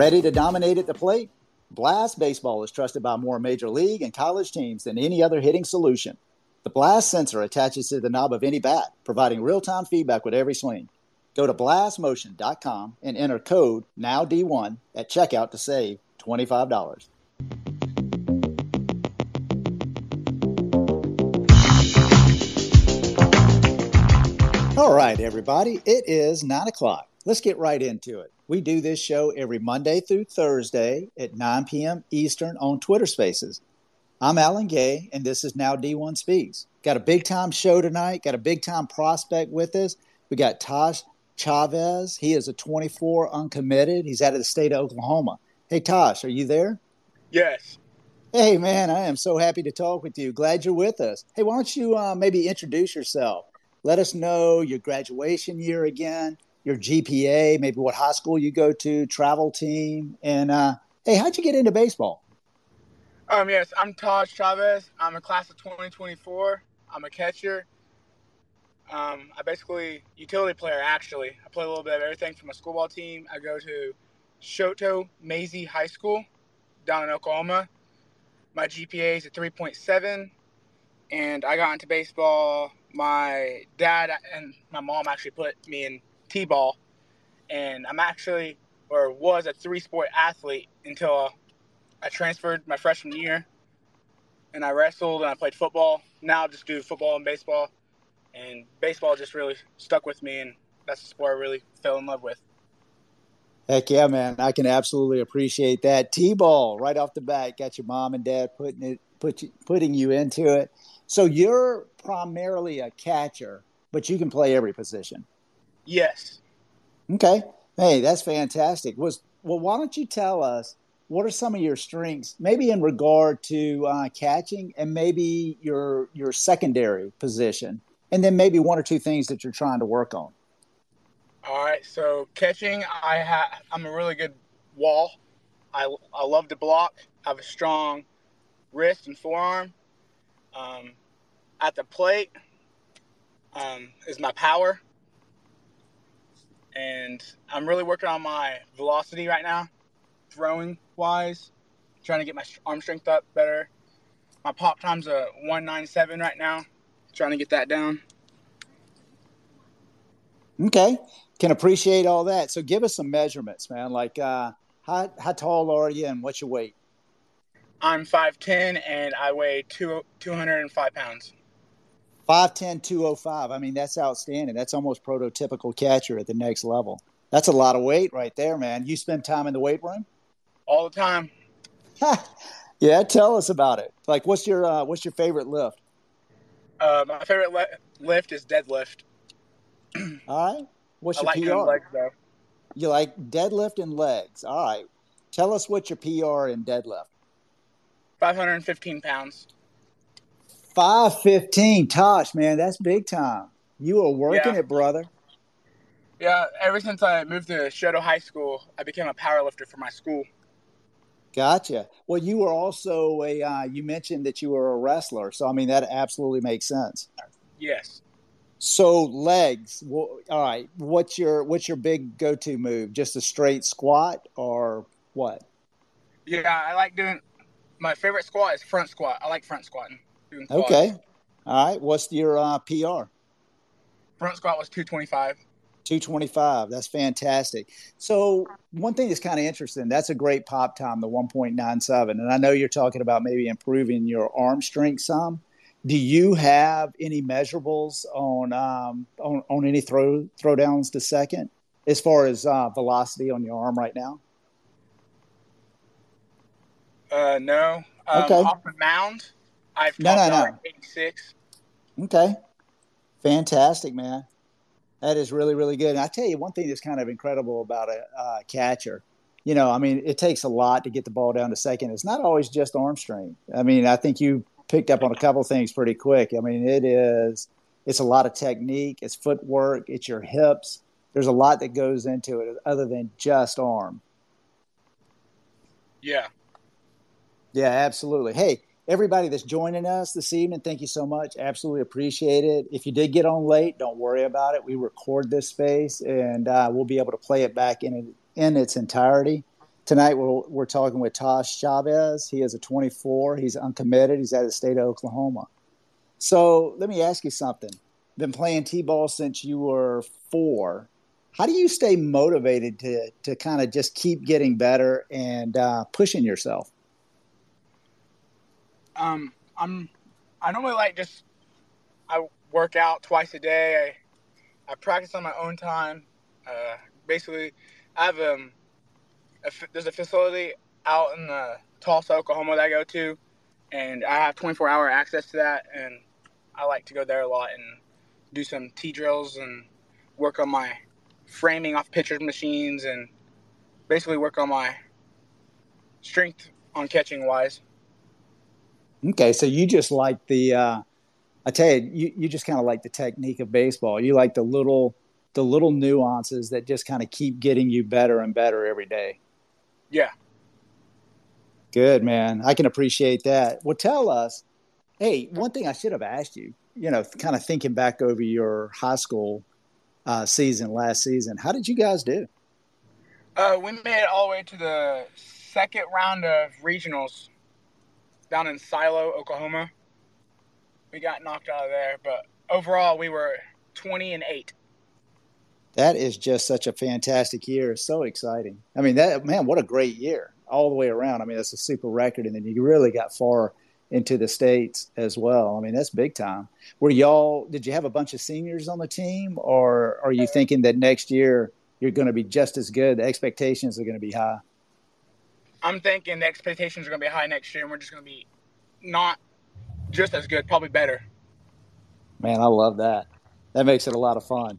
Ready to dominate at the plate? Blast Baseball is trusted by more major league and college teams than any other hitting solution. The Blast sensor attaches to the knob of any bat, providing real time feedback with every swing. Go to blastmotion.com and enter code NOWD1 at checkout to save $25. All right, everybody, it is 9 o'clock. Let's get right into it. We do this show every Monday through Thursday at 9 p.m. Eastern on Twitter Spaces. I'm Alan Gay, and this is Now D1 Speaks. Got a big time show tonight, got a big time prospect with us. We got Taij Chavez. He is a 24 uncommitted. He's out of the state of Oklahoma. Hey, Taij, are you there? Yes. Hey, man, I am so happy to talk with you. Glad you're with us. Hey, why don't you uh, maybe introduce yourself? Let us know your graduation year again, your GPA, maybe what high school you go to, travel team, and uh, hey, how'd you get into baseball? Um, yes, I'm Taij Chavez. I'm a class of 2024. I'm a catcher. Um, I basically utility player. Actually, I play a little bit of everything from a school ball team. I go to Chouteau Mazie High School down in Oklahoma. My GPA is a 3.7, and I got into baseball. My dad and my mom actually put me in t-ball, and I'm actually or was a three-sport athlete until I transferred my freshman year, and I wrestled and I played football. Now I just do football and baseball, and baseball just really stuck with me, and that's the sport I really fell in love with. Heck yeah, man! I can absolutely appreciate that. T-ball right off the bat got your mom and dad putting it, put you, putting you into it. So you're primarily a catcher, but you can play every position. Yes. Okay. Hey, that's fantastic. Was well, why don't you tell us what are some of your strengths, maybe in regard to uh, catching, and maybe your your secondary position, and then maybe one or two things that you're trying to work on. All right. So catching, I have I'm a really good wall. I I love to block. I have a strong wrist and forearm. Um, at the plate um, is my power, and I'm really working on my velocity right now, throwing wise, trying to get my arm strength up better. My pop time's a 197 right now, trying to get that down. Okay, can appreciate all that. So give us some measurements, man. Like uh, how how tall are you and what's your weight? I'm 5'10 and I weigh two, 205 pounds. 5'10, 205. I mean, that's outstanding. That's almost prototypical catcher at the next level. That's a lot of weight right there, man. You spend time in the weight room? All the time. yeah, tell us about it. Like, what's your uh, what's your favorite lift? Uh, my favorite le- lift is deadlift. All right. What's I your like PR? legs though. You like deadlift and legs. All right. Tell us what your PR in deadlift. 515 pounds. 515. Taij, man, that's big time. You are working Yeah. it, brother. Yeah, ever since I moved to Chouteau High School, I became a power lifter for my school. Gotcha. Well, you were also a, uh, you mentioned that you were a wrestler. So, I mean, that absolutely makes sense. Yes. So legs. Well, all right. What's your what's your big go to move? Just a straight squat or what? Yeah, I like doing. My favorite squat is front squat. I like front squatting. Okay. All right. What's your uh, PR? Front squat was 225. 225. That's fantastic. So one thing that's kind of interesting. That's a great pop time, the 1.97. And I know you're talking about maybe improving your arm strength some. Do you have any measurables on um, on, on any throw throwdowns to second as far as uh, velocity on your arm right now? Uh, no. Um, Okay. Off the mound, I've No, no, no. at 86. Okay. Fantastic, man. That is really, really good. And I tell you, one thing that's kind of incredible about a uh, catcher, you know, I mean, it takes a lot to get the ball down to second. It's not always just arm strength. I mean, I think you picked up on a couple things pretty quick. I mean, it is, it's a lot of technique, it's footwork, it's your hips. There's a lot that goes into it other than just arm. Yeah. Yeah, absolutely. Hey, everybody that's joining us this evening, thank you so much. Absolutely appreciate it. If you did get on late, don't worry about it. We record this space and uh, we'll be able to play it back in in its entirety. Tonight we're, we're talking with Taij Chavez. He is a 24. He's uncommitted. He's out of the state of Oklahoma. So let me ask you something. Been playing t-ball since you were four. How do you stay motivated to to kind of just keep getting better and uh, pushing yourself? Um, I'm I normally like just I work out twice a day. I I practice on my own time. Uh, basically, I have um a, there's a facility out in the Tulsa, Oklahoma that I go to, and I have 24 hour access to that, and I like to go there a lot and do some T drills and work on my framing off pitcher's machines and basically work on my strength on catching wise. Okay, so you just like the uh, I tell you, you, you just kind of like the technique of baseball. You like the little the little nuances that just kind of keep getting you better and better every day. Yeah. Good man. I can appreciate that. Well, tell us. Hey, one thing I should have asked you. You know, kind of thinking back over your high school uh, season last season, how did you guys do? Uh, we made it all the way to the second round of regionals down in Silo, Oklahoma. We got knocked out of there, but overall we were 20 and 8. That is just such a fantastic year. So exciting. I mean, that man, what a great year all the way around. I mean, that's a super record, and then you really got far into the states as well. I mean, that's big time. Were y'all? Did you have a bunch of seniors on the team, or are you thinking that next year you're going to be just as good? The expectations are going to be high. I'm thinking the expectations are going to be high next year, and we're just going to be not just as good, probably better. Man, I love that. That makes it a lot of fun.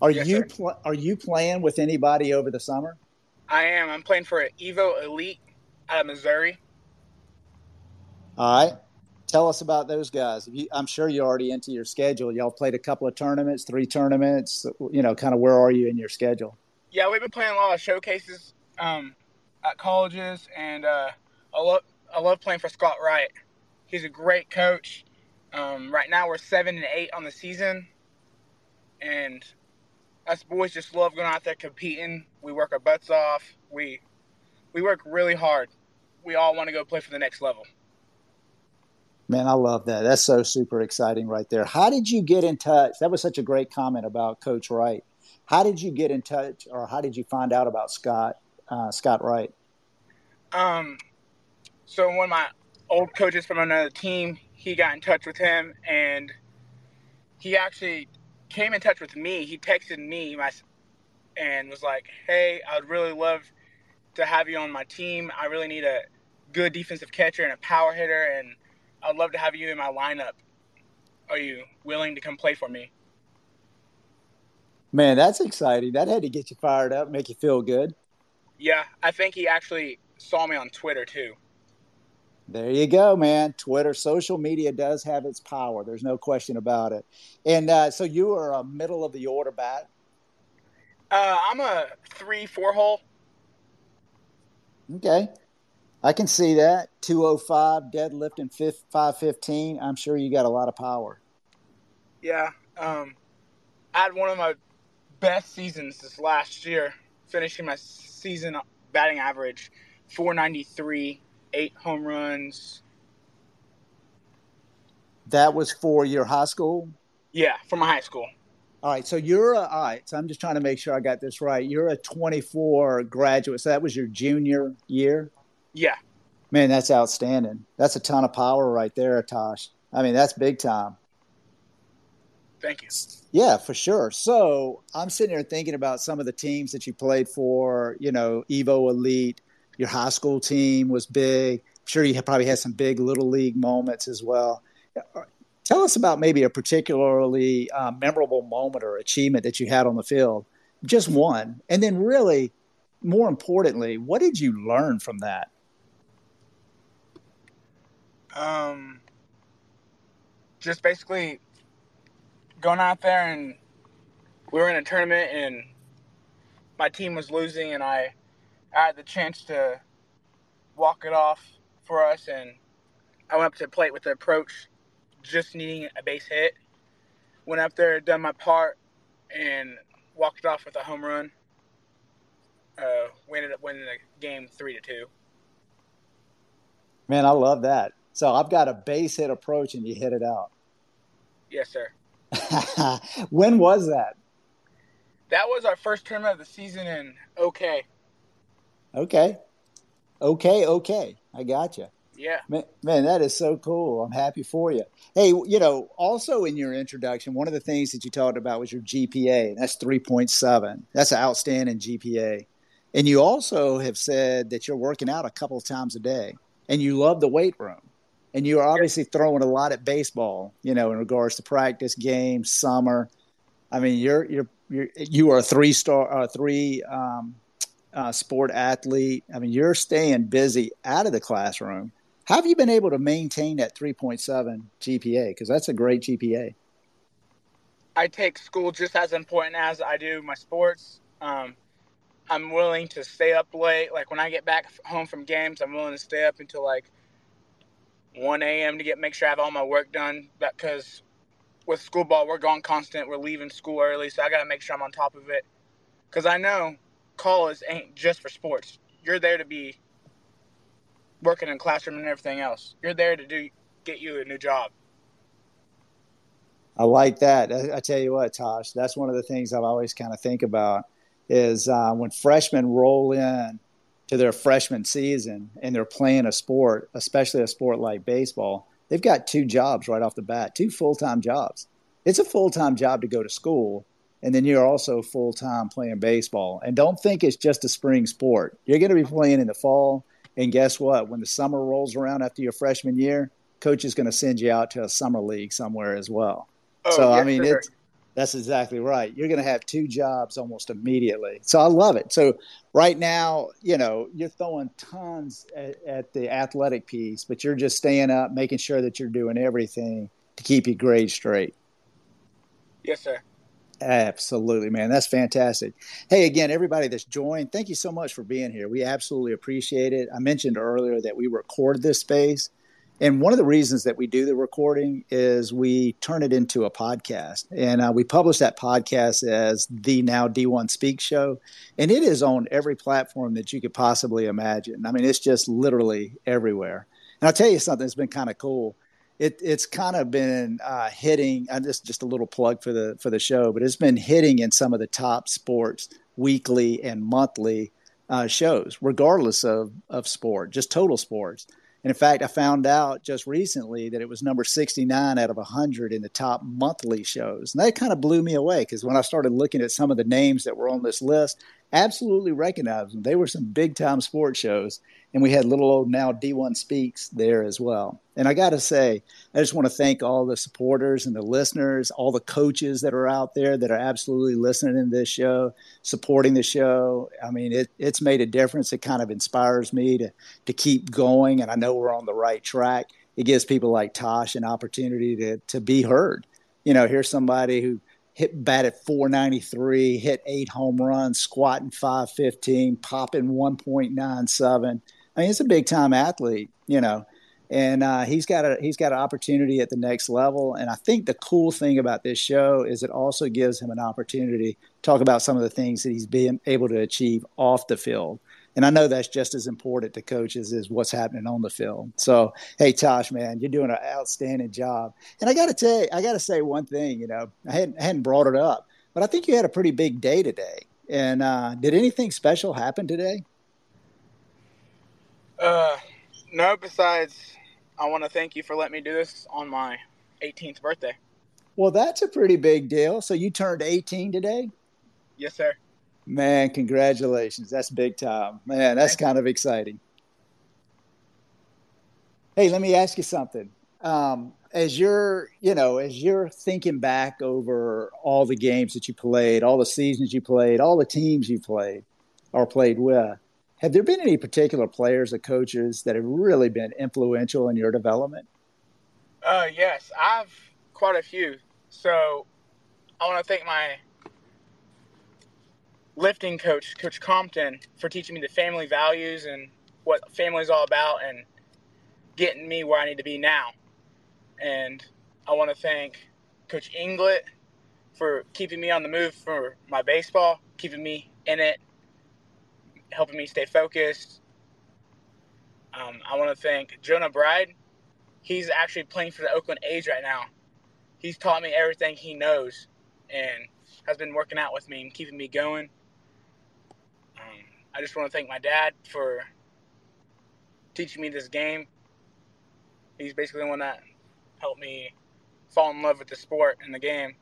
Are yes, you pl- are you playing with anybody over the summer? I am. I'm playing for an Evo Elite out of Missouri. All right. Tell us about those guys. You, I'm sure you're already into your schedule. Y'all played a couple of tournaments, three tournaments. You know, kind of where are you in your schedule? Yeah, we've been playing a lot of showcases um, at colleges, and uh, I love I love playing for Scott Wright. He's a great coach. Um, right now, we're seven and eight on the season, and us boys just love going out there competing. We work our butts off. We we work really hard. We all want to go play for the next level. Man, I love that. That's so super exciting right there. How did you get in touch? That was such a great comment about Coach Wright. How did you get in touch, or how did you find out about Scott uh, Scott Wright? Um, so one of my old coaches from another team, he got in touch with him, and he actually came in touch with me. He texted me my, and was like, "Hey, I'd really love to have you on my team. I really need a good defensive catcher and a power hitter, and I'd love to have you in my lineup. Are you willing to come play for me?" Man, that's exciting. That had to get you fired up, make you feel good. Yeah, I think he actually saw me on Twitter too. There you go, man. Twitter, social media does have its power. There's no question about it. And uh, so you are a middle of the order bat. Uh, I'm a three, four hole. Okay. I can see that. 205 deadlift and 515. I'm sure you got a lot of power. Yeah. Um, I had one of my best seasons this last year, finishing my season batting average 493 eight home runs. That was for your high school? Yeah, for my high school. All right, so you're a, all right. So I'm just trying to make sure I got this right. You're a 24 graduate, so that was your junior year. Yeah. Man, that's outstanding. That's a ton of power right there, Taij. I mean, that's big time. Thank you. Yeah, for sure. So I'm sitting here thinking about some of the teams that you played for. You know, Evo Elite, your high school team was big. I'm sure you probably had some big little league moments as well. Tell us about maybe a particularly uh, memorable moment or achievement that you had on the field, just one. And then, really, more importantly, what did you learn from that? Um, just basically going out there and we were in a tournament and my team was losing and I I had the chance to walk it off for us, and I went up to the plate with the approach, just needing a base hit. Went up there, done my part, and walked it off with a home run. uh, we ended up winning the game three to two. Man, I love that. So I've got a base hit approach, and you hit it out. Yes, sir. when was that? That was our first tournament of the season in OK. Okay. Okay, okay. I got you. Yeah. Man, man, that is so cool. I'm happy for you. Hey, you know, also in your introduction, one of the things that you talked about was your GPA. and That's 3.7. That's an outstanding GPA. And you also have said that you're working out a couple of times a day and you love the weight room. And you're obviously throwing a lot at baseball, you know, in regards to practice, games, summer. I mean, you're you're you're you are a three star, uh, three um, uh, sport athlete. I mean, you're staying busy out of the classroom. How have you been able to maintain that 3.7 GPA? Because that's a great GPA. I take school just as important as I do my sports. Um, I'm willing to stay up late. Like when I get back home from games, I'm willing to stay up until like 1 a.m. to get make sure I have all my work done. Because with school ball, we're going constant. We're leaving school early, so I got to make sure I'm on top of it. Because I know college ain't just for sports. You're there to be working in classroom and everything else. You're there to do get you a new job. I like that. I, I tell you what, Taij, that's one of the things I've always kind of think about is uh, when freshmen roll in to their freshman season and they're playing a sport, especially a sport like baseball, they've got two jobs right off the bat, two full time jobs. It's a full time job to go to school, and then you're also full time playing baseball. And don't think it's just a spring sport. You're going to be playing in the fall, and guess what? When the summer rolls around after your freshman year, coach is going to send you out to a summer league somewhere as well. Oh, so yes, I mean, sure. it's that's exactly right. You're going to have two jobs almost immediately. So I love it. So right now, you know, you're throwing tons at, at, the athletic piece, but you're just staying up, making sure that you're doing everything to keep your grade straight. Yes, sir. Absolutely, man. That's fantastic. Hey, again, everybody that's joined, thank you so much for being here. We absolutely appreciate it. I mentioned earlier that we record this space. And one of the reasons that we do the recording is we turn it into a podcast. And uh, we publish that podcast as the Now D1 Speak Show. And it is on every platform that you could possibly imagine. I mean, it's just literally everywhere. And I'll tell you something that's been kind of cool it, it's kind of been uh, hitting. I just just a little plug for the for the show, but it's been hitting in some of the top sports weekly and monthly uh, shows, regardless of of sport, just total sports. And in fact, I found out just recently that it was number 69 out of 100 in the top monthly shows. And that kind of blew me away because when I started looking at some of the names that were on this list, absolutely recognized them. They were some big time sports shows. And we had little old now D1 Speaks there as well. And I got to say, I just want to thank all the supporters and the listeners, all the coaches that are out there that are absolutely listening to this show, supporting the show. I mean, it, it's made a difference. It kind of inspires me to, to keep going. And I know we're on the right track. It gives people like Taij an opportunity to, to be heard. You know, here's somebody who hit bat at 493, hit eight home runs, squatting 515, popping 1.97. I mean, he's a big time athlete, you know, and uh, he's got a he's got an opportunity at the next level. And I think the cool thing about this show is it also gives him an opportunity to talk about some of the things that he's been able to achieve off the field. And I know that's just as important to coaches as what's happening on the field. So, hey, Taij, man, you're doing an outstanding job. And I got to tell you, I got to say one thing. You know, I hadn't, I hadn't brought it up, but I think you had a pretty big day today. And uh, did anything special happen today? Uh, no. Besides, I want to thank you for letting me do this on my 18th birthday. Well, that's a pretty big deal. So you turned 18 today? Yes, sir. Man, congratulations. That's big time. Man, that's kind of exciting. Hey, let me ask you something. Um, as you're, you know, as you're thinking back over all the games that you played, all the seasons you played, all the teams you played or played with, have there been any particular players or coaches that have really been influential in your development? Uh, yes, I've quite a few. So I want to thank my lifting coach, Coach Compton, for teaching me the family values and what family is all about and getting me where I need to be now. And I want to thank Coach Inglet for keeping me on the move for my baseball, keeping me in it, helping me stay focused. Um, I want to thank Jonah Bride. He's actually playing for the Oakland A's right now. He's taught me everything he knows and has been working out with me and keeping me going. I just want to thank my dad for teaching me this game. He's basically the one that helped me fall in love with the sport and the game.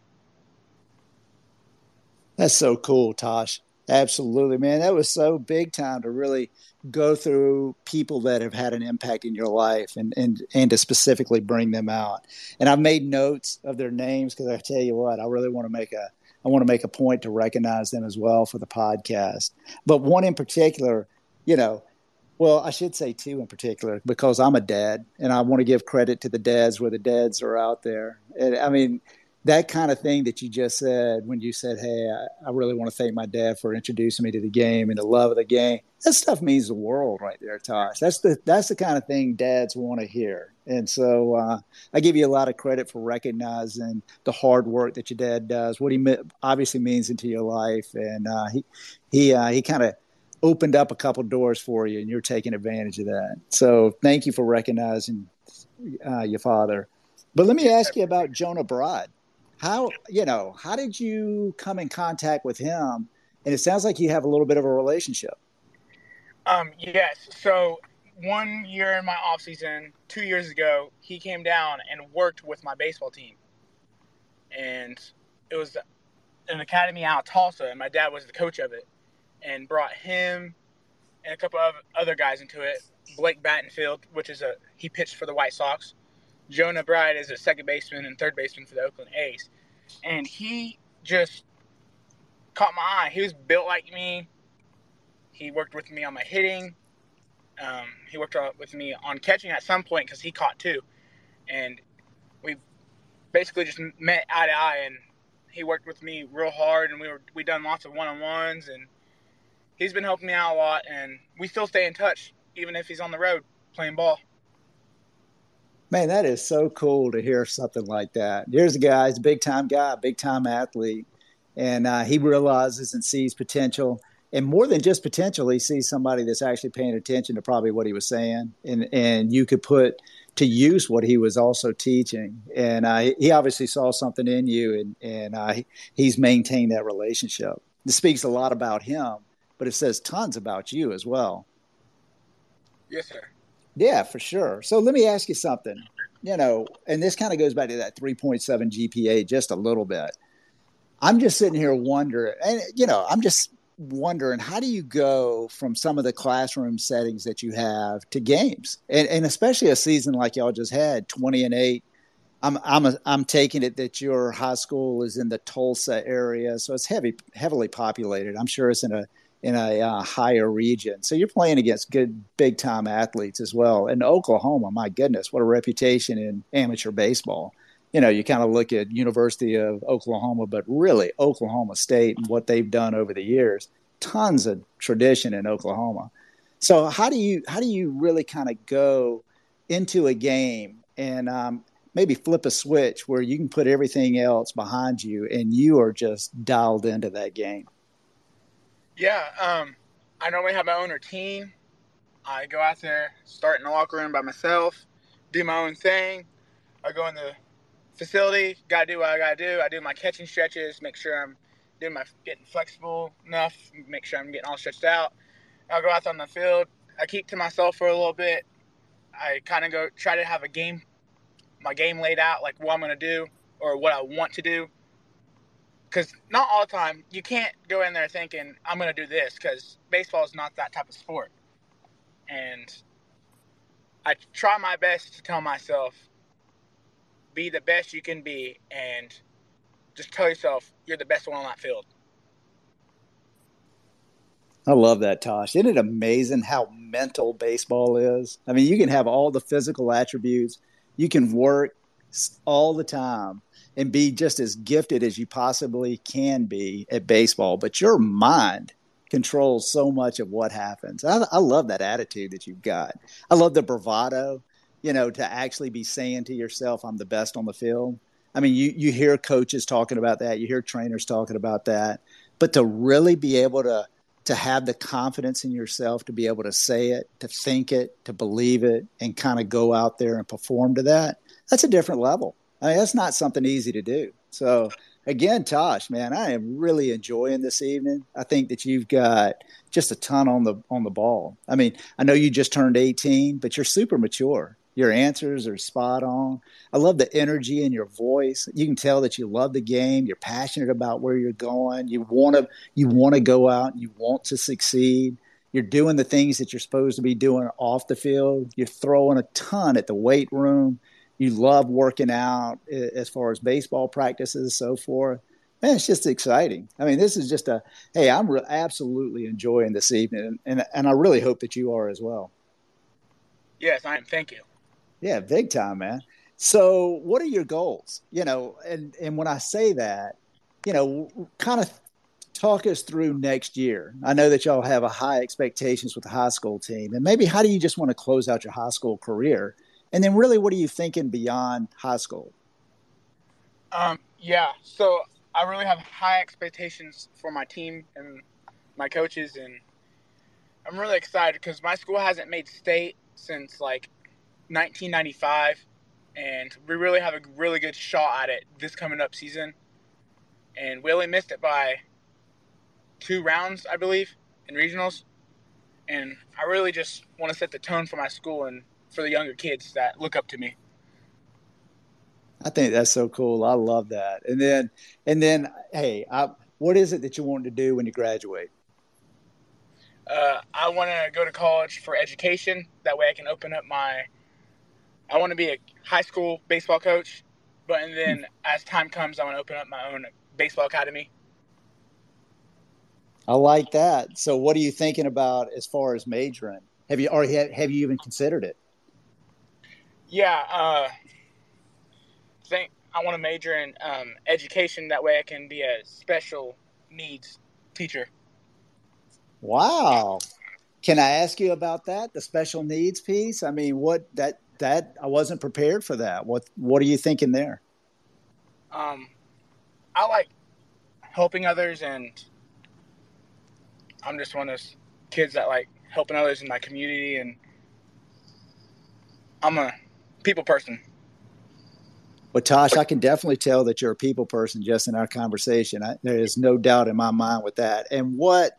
That's so cool, Taij. Absolutely, man. That was so big time to really go through people that have had an impact in your life and, and, and to specifically bring them out. And I've made notes of their names because I tell you what, I really want to make a I want to make a point to recognize them as well for the podcast. But one in particular, you know, well, I should say two in particular because I'm a dad and I want to give credit to the dads where the dads are out there. And I mean, that kind of thing that you just said when you said, "Hey, I, I, really want to thank my dad for introducing me to the game and the love of the game." That stuff means the world, right there, Taij. That's the that's the kind of thing dads want to hear. And so uh, I give you a lot of credit for recognizing the hard work that your dad does, what he obviously means into your life, and uh, he he uh, he kind of opened up a couple doors for you, and you're taking advantage of that. So thank you for recognizing uh, your father. But let me ask you about Jonah Bride how you know how did you come in contact with him? And it sounds like you have a little bit of a relationship. Um yes. So one year in my off season two years ago he came down and worked with my baseball team. And it was an academy out of tulsa and my dad was the coach of it and brought him and a couple of other guys into it. Blake battenfield which is a he pitched for the white sox Jonah Bride is a second baseman and third baseman for the Oakland A's. And he just caught my eye. He was built like me. He worked with me on my hitting. Um, he worked with me on catching at some point because he caught too. And we basically just met eye to eye. And he worked with me real hard. And we were we done lots of one on ones. And he's been helping me out a lot. And we still stay in touch even if he's on the road playing ball. Man, that is so cool to hear something like that. Here's a guy, he's a big time guy, big time athlete, and uh, he realizes and sees potential. And more than just potential, he sees somebody that's actually paying attention to probably what he was saying, and and you could put to use what he was also teaching. And uh, he obviously saw something in you, and and uh, he's maintained that relationship. This speaks a lot about him, but it says tons about you as well. Yes, sir. Yeah, for sure. So let me ask you something. You know, and this kind of goes back to that 3.7 GPA just a little bit. I'm just sitting here wondering, and you know, I'm just wondering how do you go from some of the classroom settings that you have to games, and, and especially a season like y'all just had, 20 and eight. I'm I'm a, I'm taking it that your high school is in the Tulsa area, so it's heavy heavily populated. I'm sure it's in a in a uh, higher region. So you're playing against good big time athletes as well. And Oklahoma, my goodness, what a reputation in amateur baseball. You know, you kind of look at University of Oklahoma, but really Oklahoma State and what they've done over the years. Tons of tradition in Oklahoma. So how do you how do you really kind of go into a game and um, maybe flip a switch where you can put everything else behind you and you are just dialed into that game? Yeah, um, I normally have my own routine. I go out there, start in the locker room by myself, do my own thing. I go in the facility, gotta do what I gotta do. I do my catching stretches, make sure I'm doing my getting flexible enough, make sure I'm getting all stretched out. I'll go out on the field. I keep to myself for a little bit. I kind of go try to have a game, my game laid out, like what I'm gonna do or what I want to do because not all the time you can't go in there thinking I'm going to do this because baseball is not that type of sport. And I try my best to tell myself, be the best you can be, and just tell yourself you're the best one on that field. I love that, Taij. Isn't it amazing how mental baseball is? I mean, you can have all the physical attributes, you can work all the time, and be just as gifted as you possibly can be at baseball, but your mind controls so much of what happens. I, I, love that attitude that you've got. I love the bravado, you know, to actually be saying to yourself, I'm the best on the field. I mean, you, you hear coaches talking about that, you hear trainers talking about that, but to really be able to to have the confidence in yourself to be able to say it, to think it, to believe it, and kind of go out there and perform to that, that's a different level. I mean, that's not something easy to do. So, again, Taij, man, I am really enjoying this evening. I think that you've got just a ton on the on the ball. I mean, I know you just turned 18, but you're super mature. Your answers are spot on. I love the energy in your voice. You can tell that you love the game. You're passionate about where you're going. You want to you want to go out. And you want to succeed. You're doing the things that you're supposed to be doing off the field. You're throwing a ton at the weight room. You love working out as far as baseball practices, so forth. Man, it's just exciting. I mean, this is just a hey, I'm re- absolutely enjoying this evening, and, and and I really hope that you are as well. Yes, I am. Thank you. Yeah, big time, man. So, what are your goals? You know, and and when I say that, you know, kind of talk us through next year. I know that y'all have a high expectations with the high school team, and maybe how do you just want to close out your high school career? And then, really, what are you thinking beyond high school? Um, yeah, so I really have high expectations for my team and my coaches, and I'm really excited because my school hasn't made state since like 1995, and we really have a really good shot at it this coming up season. And we only missed it by two rounds, I believe, in regionals. And I really just want to set the tone for my school and for the younger kids that look up to me. I think that's so cool. I love that. And then, and then, hey, I, what is it that you want to do when you graduate? Uh, I want to go to college for education. That way, I can open up my I want to be a high school baseball coach, but and then as time comes, I want to open up my own baseball academy. I like that. So, what are you thinking about as far as majoring? Have you or have you even considered it? Yeah, uh, think I want to major in um, education. That way, I can be a special needs teacher. Wow. Can I ask you about that, the special needs piece? I mean, what that that I wasn't prepared for that. What what are you thinking there? Um, I like helping others, and I'm just one of those kids that like helping others in my community, and I'm a people person. Well, Taij, I can definitely tell that you're a people person just in our conversation. I, there is no doubt in my mind with that. And what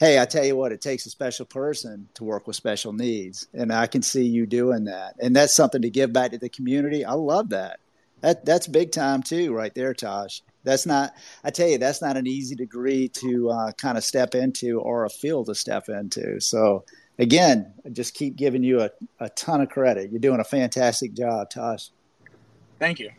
hey, I tell you what, it takes a special person to work with special needs, and I can see you doing that, and that's something to give back to the community. I love that. That that's big time too, right there, Taij. That's not. I tell you, that's not an easy degree to uh, kind of step into or a field to step into. So again, I just keep giving you a, a ton of credit. You're doing a fantastic job, Taij. Thank you.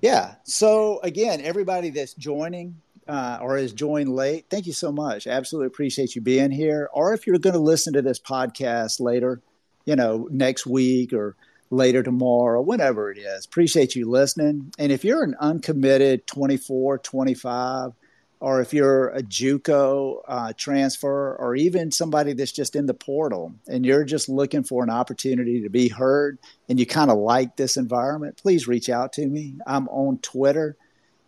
Yeah. So again, everybody that's joining, uh, or has joined late, thank you so much. Absolutely appreciate you being here. Or if you're going to listen to this podcast later, you know, next week or later tomorrow, whenever it is, appreciate you listening. And if you're an uncommitted 24, 25, or if you're a JUCO uh, transfer, or even somebody that's just in the portal and you're just looking for an opportunity to be heard and you kind of like this environment, please reach out to me. I'm on Twitter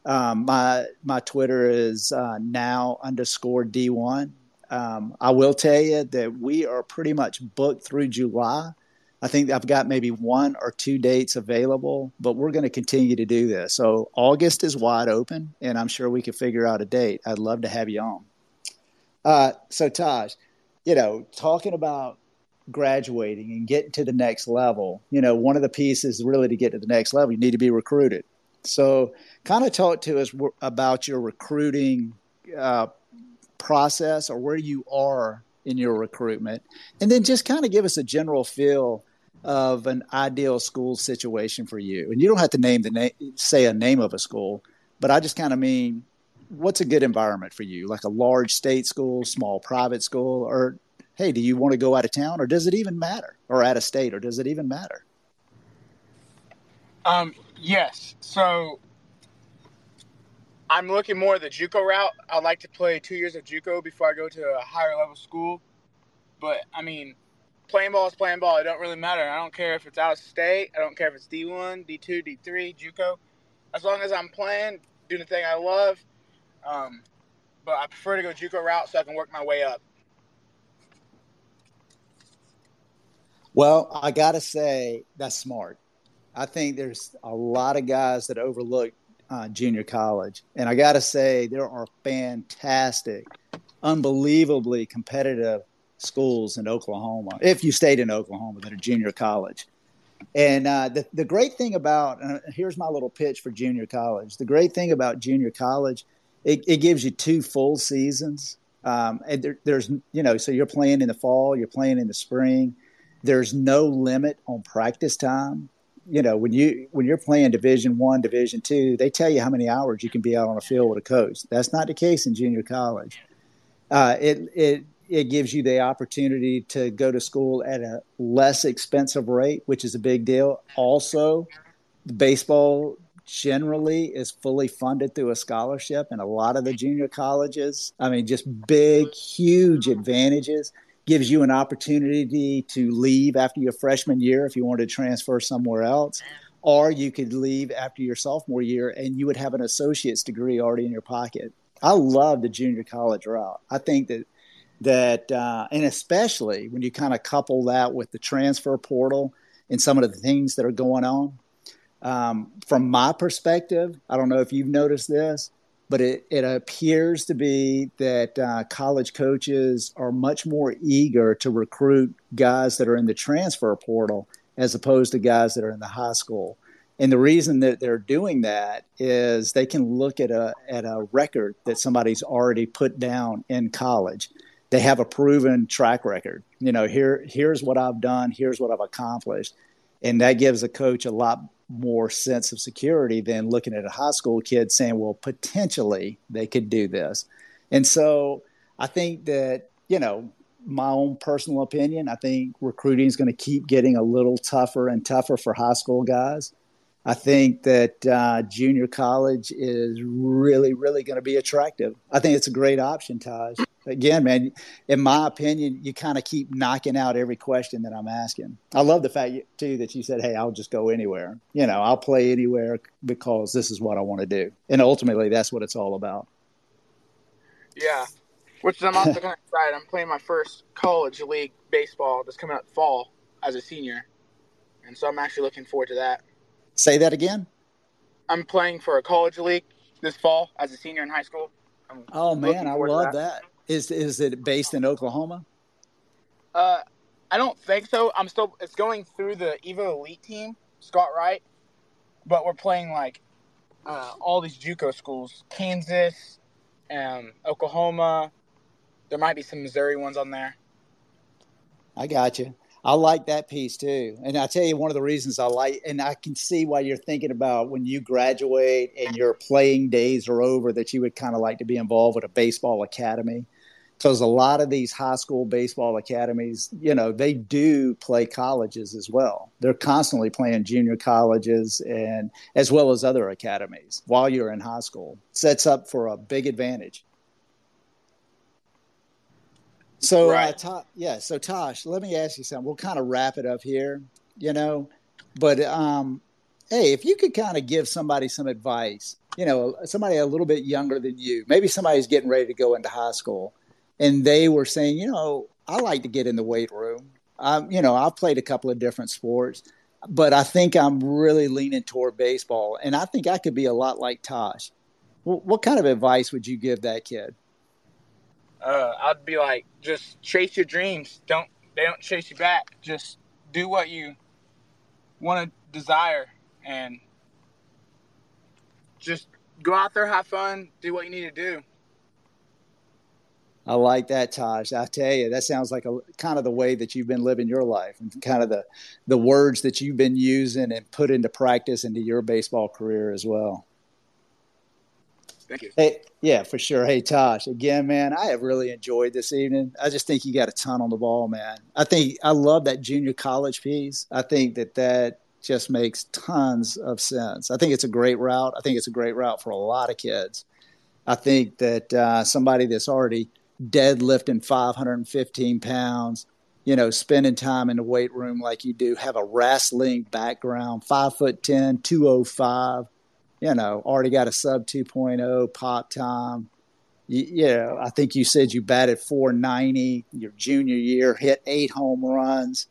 um, my my Twitter is uh, now underscore D1. Um, I will tell you that we are pretty much booked through July. I think I've got maybe one or two dates available, but we're going to continue to do this. So August is wide open, and I'm sure we can figure out a date. I'd love to have you on. Uh, so Taij, you know, talking about graduating and getting to the next level, you know, one of the pieces really to get to the next level, you need to be recruited. So, kind of talk to us about your recruiting uh, process or where you are in your recruitment, and then just kind of give us a general feel of an ideal school situation for you. And you don't have to name the name, say a name of a school, but I just kind of mean what's a good environment for you, like a large state school, small private school, or hey, do you want to go out of town, or does it even matter, or out of state, or does it even matter? Um, Yes. So I'm looking more the JUCO route. I'd like to play two years of JUCO before I go to a higher level school. But I mean, playing ball is playing ball. It don't really matter. I don't care if it's out of state. I don't care if it's D1, D2, D3, JUCO. As long as I'm playing, doing the thing I love. Um, but I prefer to go JUCO route so I can work my way up. Well, I gotta say that's smart. I think there's a lot of guys that overlook uh, junior college, and I gotta say there are fantastic, unbelievably competitive schools in Oklahoma, if you stayed in Oklahoma, that are junior college. And uh, the, the great thing about, here's my little pitch for junior college. The great thing about junior college, it, it gives you two full seasons. Um, and there, there's, you know, so you're playing in the fall, you're playing in the spring. There's no limit on practice time you know when you when you're playing division one division two they tell you how many hours you can be out on a field with a coach that's not the case in junior college uh, it it it gives you the opportunity to go to school at a less expensive rate which is a big deal. Also baseball generally is fully funded through a scholarship and a lot of the junior colleges i mean just big huge advantages gives you an opportunity to leave after your freshman year if you wanted to transfer somewhere else. Or you could leave after your sophomore year and you would have an associate's degree already in your pocket. I love the junior college route. I think that that uh, and especially when you kind of couple that with the transfer portal and some of the things that are going on um, from my perspective i don't know if you've noticed this but it, it appears to be that uh, college coaches are much more eager to recruit guys that are in the transfer portal as opposed to guys that are in the high school. And the reason that they're doing that is they can look at a at a record that somebody's already put down in college. They have a proven track record. You know, here here's what I've done, here's what I've accomplished. And that gives a coach a lot more sense of security than looking at a high school kid saying, well, potentially they could do this. And so I think that, you know, my own personal opinion, I think recruiting is going to keep getting a little tougher and tougher for high school guys. I think that uh, junior college is really, really going to be attractive. I think it's a great option, Taij. Again, man, in my opinion, you kind of keep knocking out every question that I'm asking. I love the fact, too, that you said, hey, I'll just go anywhere. You know, I'll play anywhere because this is what I want to do. And ultimately, that's what it's all about. Yeah, which I'm also kind of excited. I'm playing my first college league baseball that's coming up fall as a senior. And so I'm actually looking forward to that. Say that again. I'm playing for a college league this fall as a senior in high school. I'm oh man, I love that. that. Is is it based in Oklahoma? Uh, I don't think so. I'm still. It's going through the Evo Elite team, Scott Wright, but we're playing like uh, all these JUCO schools: Kansas, um, Oklahoma. There might be some Missouri ones on there. I got you. I like that piece too. And I tell you, one of the reasons I like, and I can see why you're thinking about when you graduate and your playing days are over, that you would kind of like to be involved with a baseball academy. Because a lot of these high school baseball academies, you know, they do play colleges as well. They're constantly playing junior colleges and as well as other academies while you're in high school. Sets up for a big advantage. So, uh, right. uh, yeah. So, Taij, let me ask you something. We'll kind of wrap it up here, you know. But, um, hey, if you could kind of give somebody some advice, you know, somebody a little bit younger than you, maybe somebody's getting ready to go into high school, and they were saying, you know, I like to get in the weight room. Um, you know, I've played a couple of different sports, but I think I'm really leaning toward baseball, and I think I could be a lot like Taij. what kind of advice would you give that kid? Uh, I'd be like, just chase your dreams. Don't they don't chase you back. Just do what you want to desire, and just go out there, have fun, do what you need to do. I like that, Taij. I tell you, that sounds like a kind of the way that you've been living your life, and kind of the the words that you've been using and put into practice into your baseball career as well. Thank you. Hey, yeah, for sure. Hey, Taij, again, man, I have really enjoyed this evening. I just think you got a ton on the ball, man. I think I love that junior college piece. I think that that just makes tons of sense. I think it's a great route. I think it's a great route for a lot of kids. I think that uh, somebody that's already deadlifting 515 pounds, you know, spending time in the weight room like you do, have a wrestling background, five foot 10, 205 you know, already got a sub 2.0 pop time. You, you know, I think you said you batted 490 your junior year, hit eight home runs.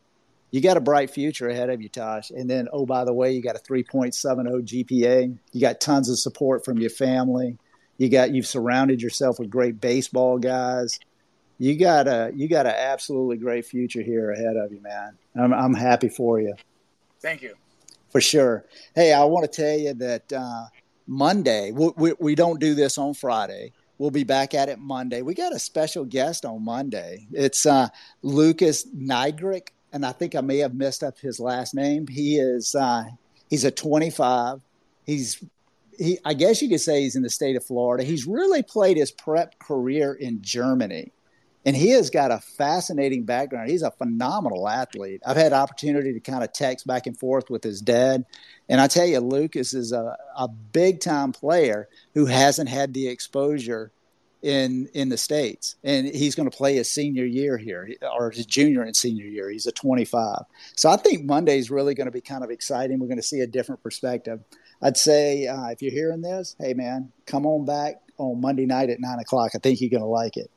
you got a bright future ahead of you, Taij. And then, oh, by the way, you got a 3.70 GPA. You got tons of support from your family. You got you've surrounded yourself with great baseball guys. You got a you got an absolutely great future here ahead of you, man. I'm I'm happy for you. Thank you. For sure. Hey, I want to tell you that uh, Monday we, we, we don't do this on Friday. We'll be back at it Monday. We got a special guest on Monday. It's uh, Lucas Nigrick, and I think I may have messed up his last name. He is uh, he's a 25. He's he, I guess you could say he's in the state of Florida. He's really played his prep career in Germany. And he has got a fascinating background. He's a phenomenal athlete. I've had opportunity to kind of text back and forth with his dad. And I tell you, Lucas is a, a big time player who hasn't had the exposure in in the states and he's going to play his senior year here or his junior and senior year he's a 25 so i think monday is really going to be kind of exciting we're going to see a different perspective I'd say uh, if you're hearing this, hey man, come on back on Monday night at nine o'clock. I think you're going to like it.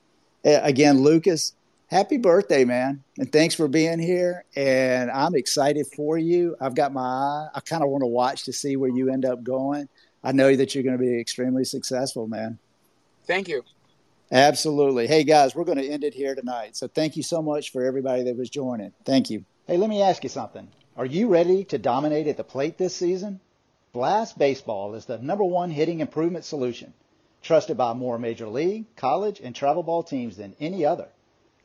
Uh, again, Lucas, happy birthday, man, and thanks for being here. And I'm excited for you. I've got my eye. I kind of want to watch to see where you end up going. I know that you're going to be extremely successful, man. Thank you. Absolutely. Hey guys, we're going to end it here tonight. So thank you so much for everybody that was joining. Thank you. Hey, let me ask you something. Are you ready to dominate at the plate this season? Blast Baseball is the number one hitting improvement solution, trusted by more major league, college, and travel ball teams than any other.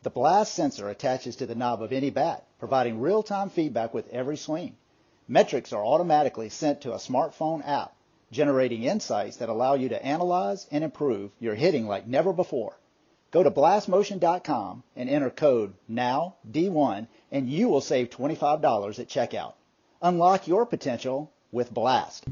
The Blast sensor attaches to the knob of any bat, providing real-time feedback with every swing. Metrics are automatically sent to a smartphone app, generating insights that allow you to analyze and improve your hitting like never before. Go to blastmotion.com and enter code NOW-D1 and you will save $25 at checkout. Unlock your potential with Blast.